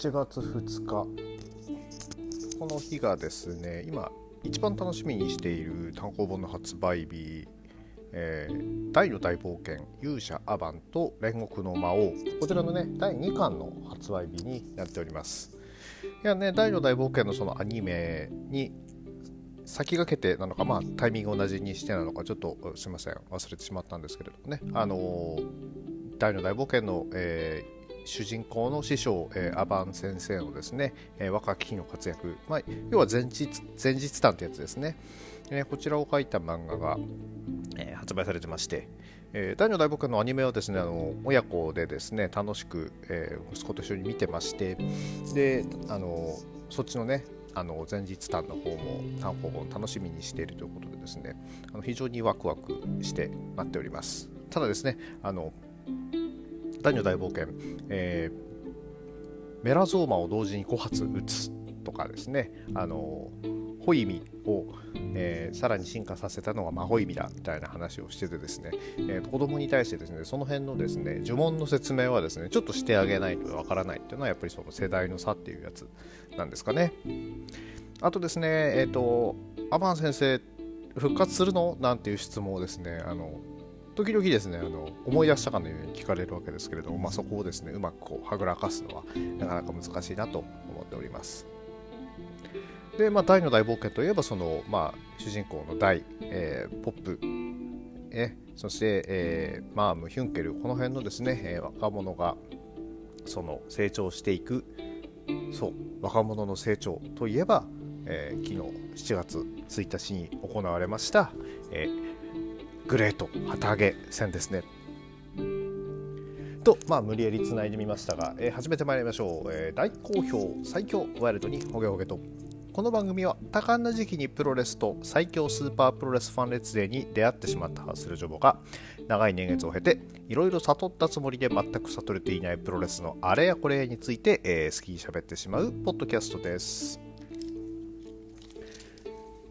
7月2日。この日がですね今一番楽しみにしている単行本の発売日えー、大の大冒険勇者アバンと煉獄の魔王。こちらのね第2巻の発売日になっております。いやね大の大冒険のそのアニメに先駆けてなのかまあタイミング同じにしてなのかちょっとすいません。忘れてしまったんですけれどもね。あのー、大の大冒険の、えー主人公の師匠、えー、アバン先生のですね、えー、若き日の活躍、まあ、要は前日前日談ってやつですね、えー、こちらを書いた漫画が、え発売されてまして、え大の大冒険のアニメはですねあの親子でですね楽しく、え息子と一緒に見てましてであのそっちのねあの前日談の方も単行本楽しみにしているということでですねあの非常にワクワクして待っております。ただですねあの男女大冒険、えー、メラゾーマを同時に5発撃つとかですね。あのホイミを、えー、さらに進化させたのがマホイミだみたいな話をしててですね、えー、子供に対してですねその辺のですね呪文の説明はですねちょっとしてあげないとわからないっていうのはやっぱりその世代の差っていうやつなんですかね。あとですねえっ、ー、とアバン先生復活するの？なんていう質問をですねあの時々ですねあの思い出したかのように聞かれるわけですけれども、まあ、そこをですねうまくこうはぐらかすのはなかなか難しいなと思っております。で、まあ、大の大冒険といえばその、まあ、主人公の大、えー、ポップ、えそして、えー、マームヒュンケルこの辺のですね、えー、若者がその成長していくそう若者の成長といえば、えー、昨日7月1日に行われました、えー、グレート旗揚げ戦ですね。と、まあ、無理やりつないでみましたが、えー、始めてまいりましょう、えー、大好評最強ワイルドにホゲホゲとこの番組は多感な時期にプロレスと最強スーパープロレスファン列勢に出会ってしまったハッスルジョボが長い年月を経ていろいろ悟ったつもりで全く悟れていないプロレスのあれやこれについて、えー、好きに喋ってしまうポッドキャストです。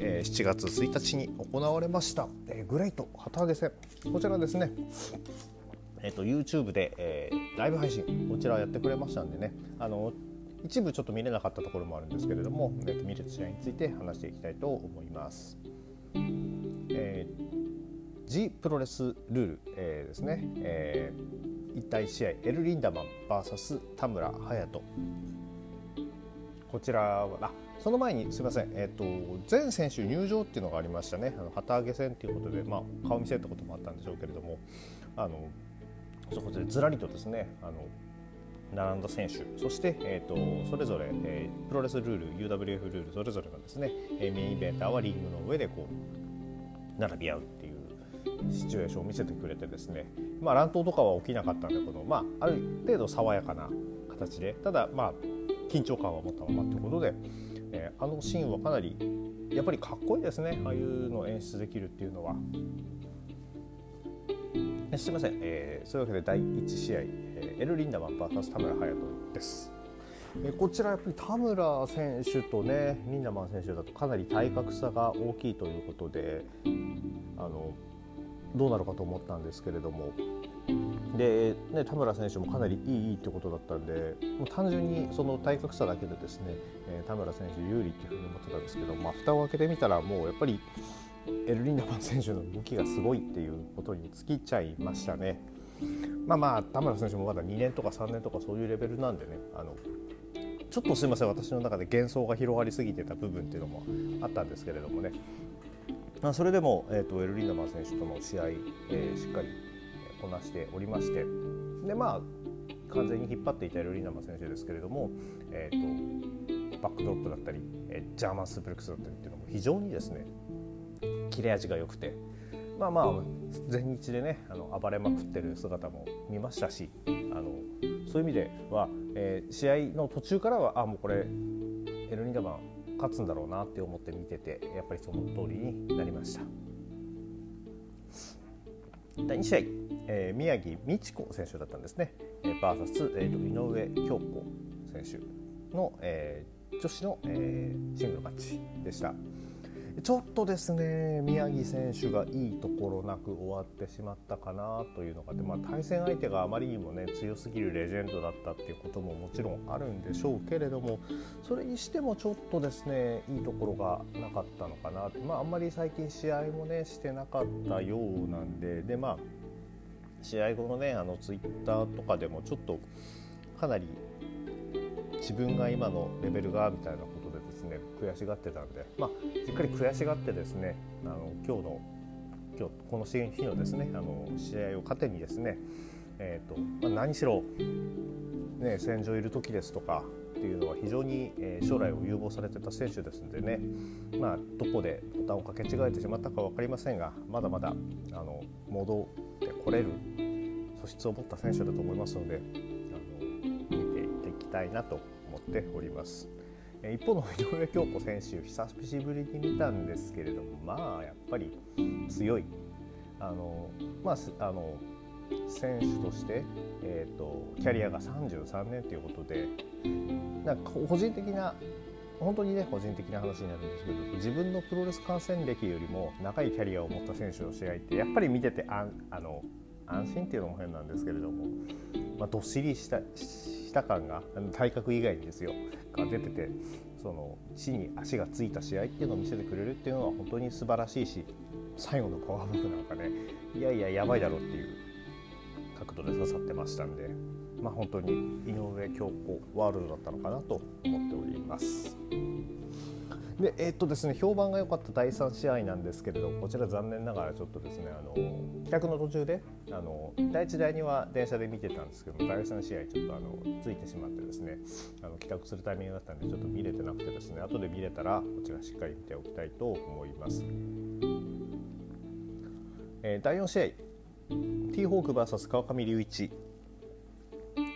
えー、7月1日に行われました、えー、グレイト旗揚げ戦。こちらですね。えーと、YouTube で、えー、ライブ配信こちらやってくれましたんでね。あの一部ちょっと見れなかったところもあるんですけれども、えーと、見る試合について話していきたいと思います。えー、G プロレスルール、えー、ですね、えー、1対1試合エル・リンダマン VS 田村隼人。こちらはあその前にすみません、えーと、全選手入場っていうのがありましたね。あの旗揚げ戦ということで、まあ、顔見せたこともあったんでしょうけれどもあのそこでずらりとですねあの並んだ選手そして、えーと、それぞれ、えー、プロレスルール UWF ルールそれぞれがですね、えー、メインイベンターはリングの上でこう並び合うっていうシチュエーションを見せてくれてですね、まあ、乱闘とかは起きなかったんでこの、まあ、ある程度爽やかな形でただまあ緊張感は持ったままということでえ、あのシーンはかなりやっぱりかっこいいですねああいうのを演出できるっていうのは。すみません、えー、そういうわけで第1試合、えー、エル・リンダマン VS 田村隼人です。えこちらやっぱり田村選手とねリンダマン選手だとかなり体格差が大きいということであのどうなるかと思ったんですけれどもで、ね、田村選手もかなりいいいいってことだったんでもう単純にその体格差だけでですね、えー、田村選手有利っていうふうに思ってたんですけど、まあ、蓋を開けてみたらもうやっぱりエルリンダマン選手の動きがすごいっていうことに尽きちゃいましたね。まあまあ田村選手もまだ2年とか3年とかそういうレベルなんでねあのちょっとすいません私の中で幻想が広がりすぎてた部分っていうのもあったんですけれどもね、まあ、それでも、えーと、エルリンダマン選手との試合、えー、しっかりこなしておりまして。でまあ完全に引っ張っていたエルリンダマ選手ですけれども、えーと、バックドロップだったり、ジャーマンスープレックスだったりっていうのも非常にですね切れ味が良くて。まあまあ全日でねあの暴れまくってる姿も見ましたしあのそういう意味では、えー、試合の途中からはあもうこれエルニダマン勝つんだろうなって思って見ててやっぱりその通りになりました。第2試合、えー、宮城美智子選手だったんですね、えー、VS、えーと、井上京子選手の、えー、女子の、えー、シングルマッチでした。ちょっとですね宮城選手がいいところなく終わってしまったかなというのがあって、まあ、対戦相手があまりにもね強すぎるレジェンドだったっていうことももちろんあるんでしょうけれどもそれにしてもちょっとですねいいところがなかったのかな、まあ、あんまり最近試合もねしてなかったようなんででまあ試合後のねあのツイッターとかでもちょっとかなり自分が今のレベルがみたいなことでですね悔しがってたんで、まあ、しっかり悔しがってですねあの今日の今日この日のですねあの試合を糧にですね、えーとまあ、何しろ、ね、戦場いる時ですとかっていうのは非常に、将来を有望されてた選手ですんでね、まあ、どこでボタンをかけ違えてしまったか分かりませんがまだまだあの戻ってこれる素質を持った選手だと思いますのであの見ていっていきたいなと思っております。一方の井上京子選手久しぶりに見たんですけれどもまあやっぱり強いあのまああの選手として、えーと、キャリアが33年ということでなんか個人的な本当にね個人的な話になるんですけど自分のプロレス観戦歴よりも長いキャリアを持った選手の試合ってやっぱり見ててああの安心っていうのも変なんですけれども、まあ、どっしりしたした感が体格以外にですよが出ててその地に足がついた試合っていうのを見せてくれるっていうのは本当に素晴らしいし最後のパワームーブなんかねいやいややばいだろっていう角度で刺さってましたんで、まあ、本当に井上京子ワールドだったのかなと思っております。でえー、っとですね評判が良かった第3試合なんですけれどこちら残念ながらちょっとですねあの帰宅の途中であの第1第2は電車で見てたんですけど第3試合ちょっとあのついてしまってですねあの帰宅するタイミングだったんでちょっと見れてなくてですね後で見れたらこちらしっかり見ておきたいと思います。えー、第4試合 T ホーク VS 川上隆一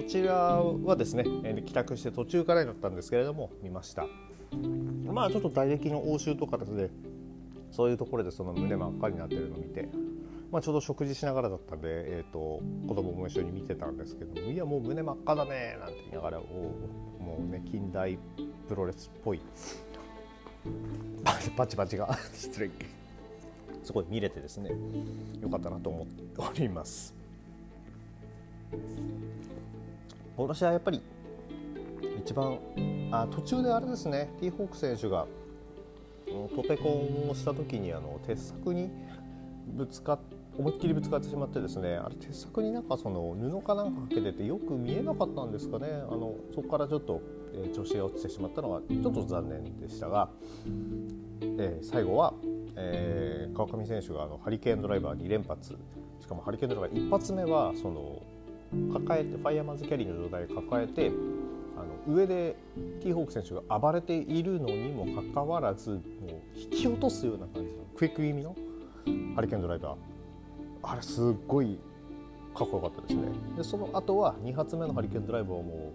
こちらはですねえ帰宅して途中からだったんですけれども見ました。まあちょっと打撃の応酬とかですねそういうところでその胸真っ赤になってるのを見て、まあ、ちょうど食事しながらだったんで、えーと、子供も一緒に見てたんですけどもいやもう胸真っ赤だねなんて言いながらもうね近代プロレスっぽい。バチバチが 失礼。すごい見れてですねよかったなと思っております。この試合やっぱり一番あ途中であれですねティーホーク選手がトペコンをした時にあの鉄柵にぶつか思いっきりぶつかってしまってですねあれ鉄柵になんかその布かなんかかけててよく見えなかったんですかね。あのそこからちょっと、えー、調子が落ちてしまったのはちょっと残念でしたが、えー、最後は、えー、川上選手があのハリケーンドライバー2連発。しかもハリケーンドライバー1発目はその抱えてファイヤーマンズキャリーの状態で抱えてあの上でティーホーク選手が暴れているのにもかかわらずもう引き落とすような感じのクイック気味のハリケーンドライバー。あれすっごいかっこよかったですね。でその後は2発目のハリケーンドライバーはも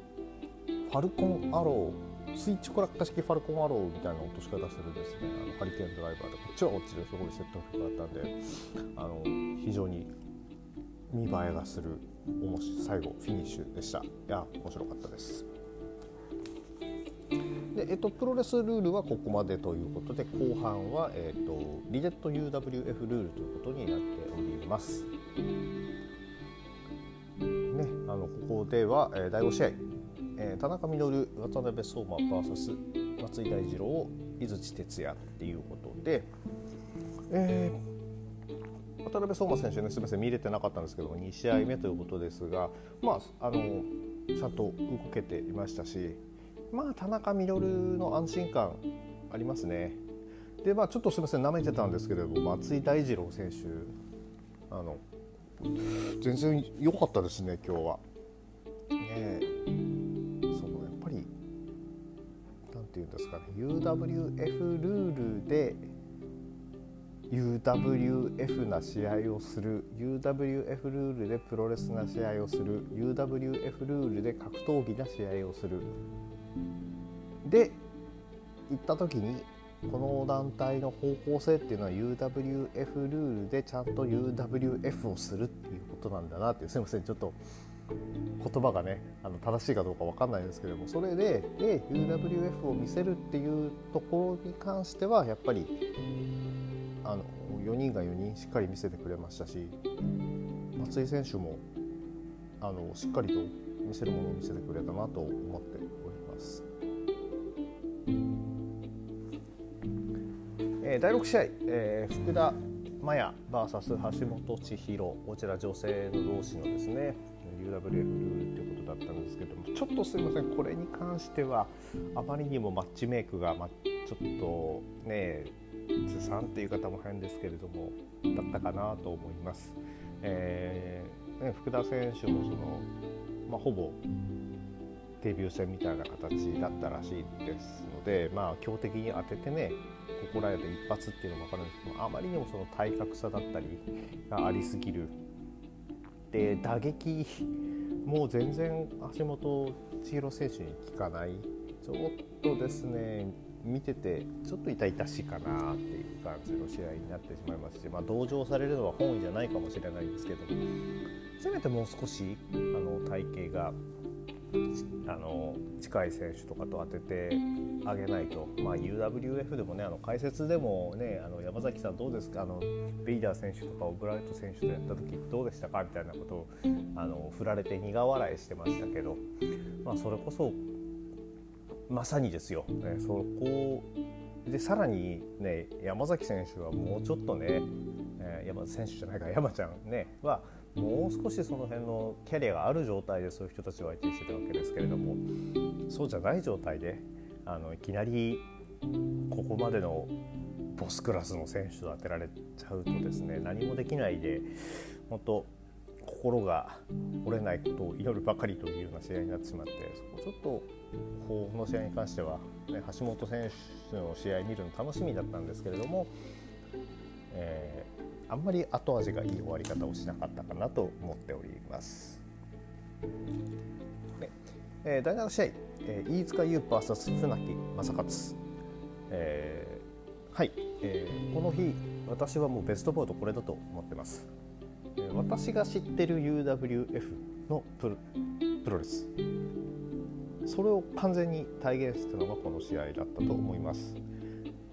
うファルコンアロースイッチクラッカ式ファルコンアローみたいな落とし方するですね。あのハリケーンドライバーでこっちはこっちですごいセットフックだったんであの非常に見栄えがする最後フィニッシュでしたいや面白かったですで、えっと、プロレスルールはここまでということで後半は、えっと、リデット UWF ルールということになっております。ね、あのここでは、えー、第5試合、えー、田中稔渡辺相馬 VS 松井大二郎井槌哲也っていうことで、えー、渡辺相馬選手ねすみません見れてなかったんですけど2試合目ということですがまああのちゃんと動けていましたしまあ田中稔の安心感ありますね。でまあちょっとすみませんなめてたんですけれども松井大二郎選手あの全然良かったですね今日は。ねそのやっぱりなんていうんですかね UWF ルールで UWF な試合をする UWF ルールでプロレスな試合をする UWF ルールで格闘技な試合をする。で行った時にこの団体の方向性っていうのは UWF ルールでちゃんと UWF をするっていうことなんだなってすいませんちょっと言葉がねあの正しいかどうか分かんないですけどもそれでで UWF を見せるっていうところに関してはやっぱりあの4人が4人しっかり見せてくれましたし松井選手もあのしっかりと見せるものを見せてくれたなと思っております。えー、第6試合、えー、福田麻也 VS 橋本千尋こちら女性の同士のですね UWF ルールということだったんですけどもちょっとすいませんこれに関してはあまりにもマッチメイクが、ま、ちょっとねずさんっていう方も変ですけれどもだったかなと思います。えーね、福田選手もその、まあ、ほぼデビュー戦みたいな形だったらしいですので、まあ、強敵に当ててねここらで一発っていうのも分かるんですけどあまりにもその体格差だったりがありすぎるで打撃もう全然橋本千尋選手に効かないちょっとですね見ててちょっと痛々しいかなっていう感じの試合になってしまいますし、まあ、同情されるのは本意じゃないかもしれないんですけどせめてもう少しあの体型があの近い選手とかと当ててあげないと、まあ、UWF でもねあの解説でもねあの山崎さんどうですか？あのベイダー選手とかオブライト選手とやった時どうでしたか？みたいなことをあの振られて苦笑いしてましたけど、まあ、それこそまさにですよ、ね、そこでさらに、ね、山崎選手はもうちょっとね、えー、山選手じゃないか山ちゃんねはもう少しその辺のキャリアがある状態でそういう人たちを相手にしてたわけですけれどもそうじゃない状態であのいきなりここまでのボスクラスの選手と当てられちゃうとですね何もできないで本当心が折れないことを祈るばかりというような試合になってしまってそこちょっとこの試合に関しては、ね、橋本選手の試合見るの楽しみだったんですけれども、えー、あんまり後味がいい終わり方をしなかったかなと思っております。ねえー、第7試合、えー、飯塚優 VS 船木正勝、えー、はい、えー、この日私はもうベストボードこれだと思ってます。私が知ってる UWF のプロレスそれを完全に体現したのがこの試合だったと思います。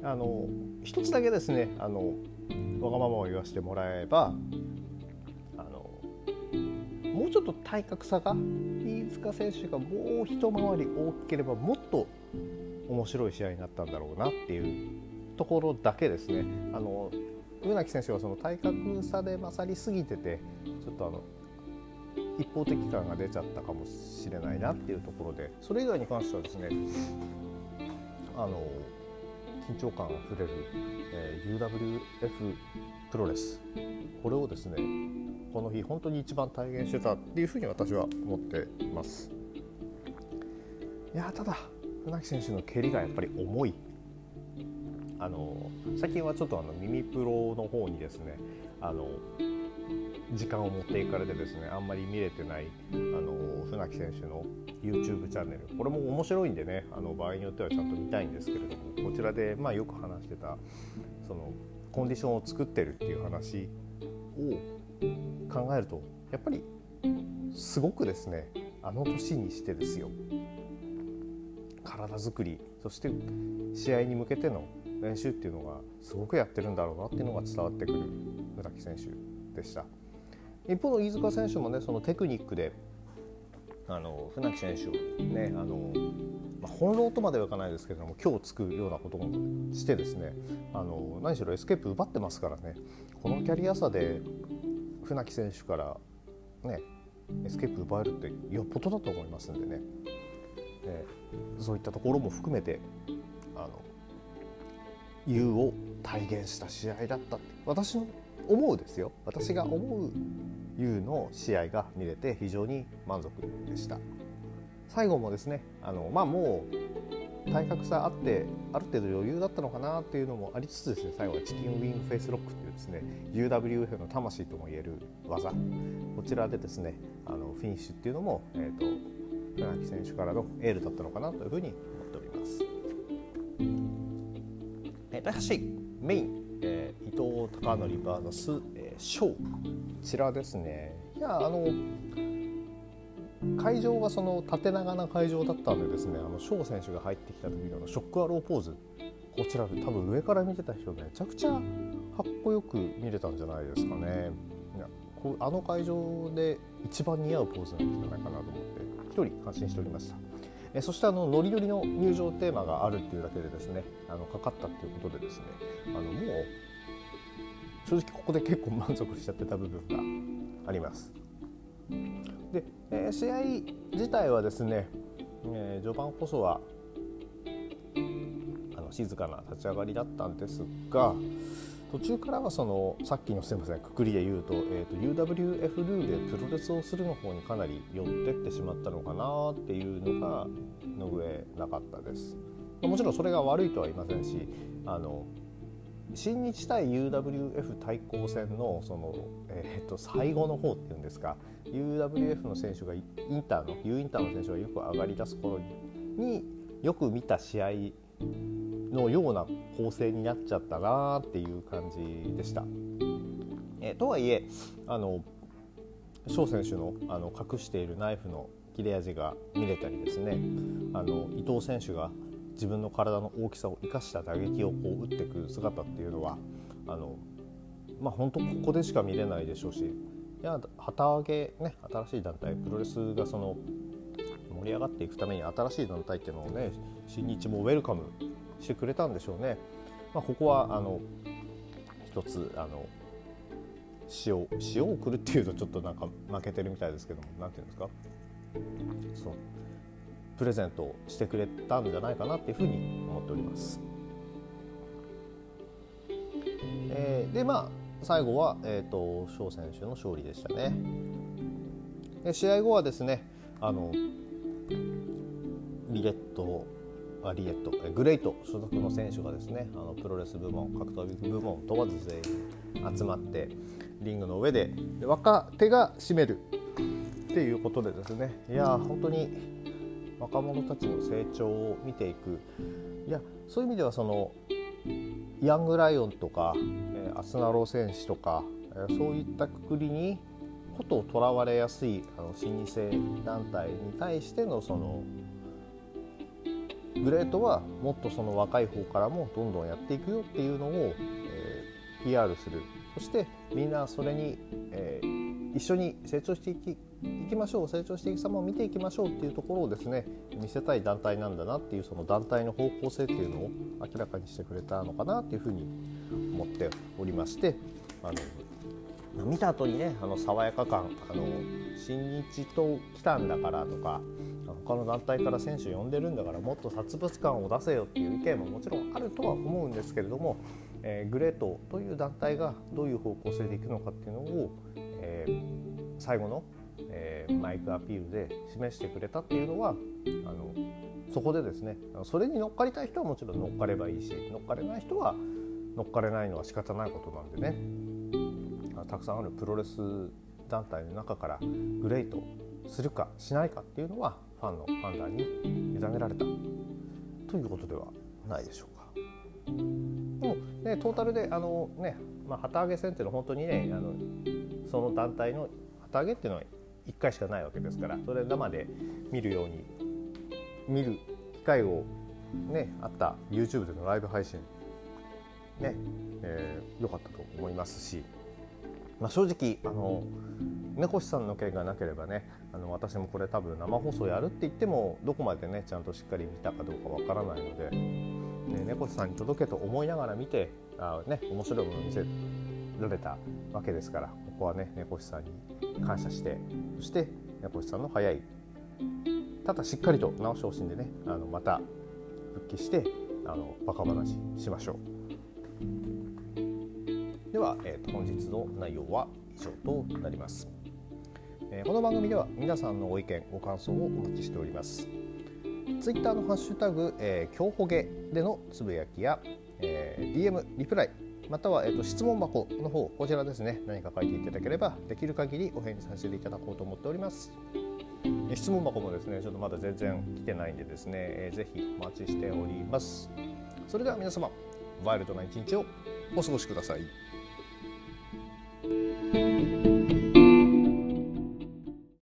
あの一つだけですねあのわがままを言わせてもらえばあのもうちょっと体格差が飯塚選手がもう一回り大きければもっと面白い試合になったんだろうなっていうところだけですね。あの船木選手はその体格差で勝りすぎててちょっとあの一方的感が出ちゃったかもしれないなっていうところでそれ以外に関してはですねあの緊張感あふれる、えー、UWF プロレス。これをですねこの日本当に一番体現してたっていうふうに私は思っています。いやただ船木選手の蹴りがやっぱり重い。あの最近はちょっとあの耳プロの方にですねあの時間を持っていかれてですねあんまり見れてないあの船木選手の YouTube チャンネル。これも面白いんでねあの場合によってはちゃんと見たいんですけれどもこちらで、まあ、よく話してたそのコンディションを作ってるっていう話を考えるとやっぱりすごくですねあの年にしてですよ。体作りそして試合に向けての練習っていうのがすごくやってるんだろうなっていうのが伝わってくる村木選手でした。一方の飯塚選手もねそのテクニックであの船木選手をねあの、まあ、翻弄とまではいかないですけれども虚をつくようなこともしてですねあの何しろエスケープ奪ってますからねこのキャリア差で船木選手からねエスケープ奪えるってよっぽどだと思いますんでね、えそういったところも含めてあの U を体現した試合だったって私の思うですよ。私が思う U の試合が見れて非常に満足でした。最後もですねあのまあもう体格差あってある程度余裕だったのかなっていうのもありつつですね最後はチキンウィングフェイスロックっていうですね UWF の魂ともいえる技。こちらでですねあのフィニッシュっていうのも、えーと、と船木選手からのエールだったのかなというふうにえー、第8試合メインえー、伊藤孝則 VS、えー、ショーこちらですね。いやあの会場がその縦長な会場だったんでですねあの翔選手が入ってきた時のショックアローポーズ。こちらで多分上から見てた人めちゃくちゃかっこよく見れたんじゃないですかね。いやあの会場で一番似合うポーズなんじゃないかなと思って一人感心しておりました。えそしてあのノリノリの入場テーマがあるっていうだけでですねあのかかったっていうことでですねあのもう正直ここで結構満足しちゃってた部分があります。で、えー、試合自体はですね、えー、序盤こそはあの静かな立ち上がりだったんですが途中からはそのさっきのすみませんくくりで言うと,、えーと、UWF ルーでプロレスをするの方にかなり寄ってってしまったのかなっていうのがの上なかったです。もちろんそれが悪いとは言いませんしあの新日対 UWF 対抗戦のその、えー、と最後の方っていうんですか UWF の選手がインターの U インターの選手がよく上がりだす頃によく見た試合のような構成になっちゃったなっていう感じでした。えとはいえあの翔選手のあの隠しているナイフの切れ味が見れたりですねあの伊藤選手が自分の体の大きさを生かした打撃をこう打っていく姿っていうのはあのまあ本当ここでしか見れないでしょうしいや旗揚げね新しい団体プロレスがその盛り上がっていくために新しい団体っていうのをね新日もウェルカムしてくれたんでしょうね。まあ、ここはあの一つあの塩塩をくるっていうとちょっとなんか負けてるみたいですけども何ていうんですか？そのプレゼントをしてくれたんじゃないかなっていうふうに思っております。えー、でまあ最後は、えーと、翔選手の勝利でしたね。で試合後はですねあのリレットあリエットグレイト所属の選手がですねあのプロレス部門格闘技部門問わず全員集まってリングの上で若手が締めるっていうことでですね。いや本当に若者たちの成長を見ていく。いやそういう意味ではそのヤングライオンとか、えー、あすなろ選手とか、えー、そういったくくりにことをとらわれやすいあの新二世団体に対してのそのグレートはもっとその若い方からもどんどんやっていくよっていうのを、えー、PR する。そしてみんなそれに、えー、一緒に成長していきいきましょう。成長していく様を見ていきましょうっていうところをですね見せたい団体なんだなっていうその団体の方向性っていうのを明らかにしてくれたのかなっていうふうに思っておりましてあの見た後にねあの爽やか感あの新日と来たんだからとか他の団体から選手呼んでるんだからもっと殺伐感を出せよっていう意見ももちろんあるとは思うんですけれども、えー、グレートという団体がどういう方向性でいくのかっていうのを、えー、最後の、えー、マイクアピールで示してくれたっていうのはあのそこでですねそれに乗っかりたい人はもちろん乗っかればいいし乗っかれない人は乗っかれないのは仕方ないことなんでね。たくさんあるプロレス団体の中からグレートするかしないかっていうのはファンの判断に委ねられたということではないでしょうか。でも、ね、トータルであの、ねまあ、旗揚げ戦っていうのは本当にねあのその団体の旗揚げっていうのは1回しかないわけですからそれ生で見るように見る機会を、ね、あった YouTube でのライブ配信ね、えー、よかったと思いますし、まあ、正直あの猫師さんの件がなければねあの私もこれ多分生放送やるって言ってもどこまでねちゃんとしっかり見たかどうかわからないので、ね、猫師さんに届けと思いながら見てあ、ね、面白いものを見せられたわけですからここはね猫師さんに感謝してそして猫師さんの早いただしっかりと直してほしんでねあのまた復帰してあのバカ話しましょう。では、えーと本日の内容は以上となります。えこの番組では皆さんのご意見ご感想をお待ちしております。ツイッターのハッシュタグ、えー、ほげでのつぶやきや、えー、DM リプライまたは、えーと、質問箱の方こちらですね何か書いていただければできる限りお返事させていただこうと思っております。質問箱もですねちょっとまだ全然来てないんでですね、えー、ぜひお待ちしております。それでは皆様ワイルドな一日をお過ごしください。Thank you.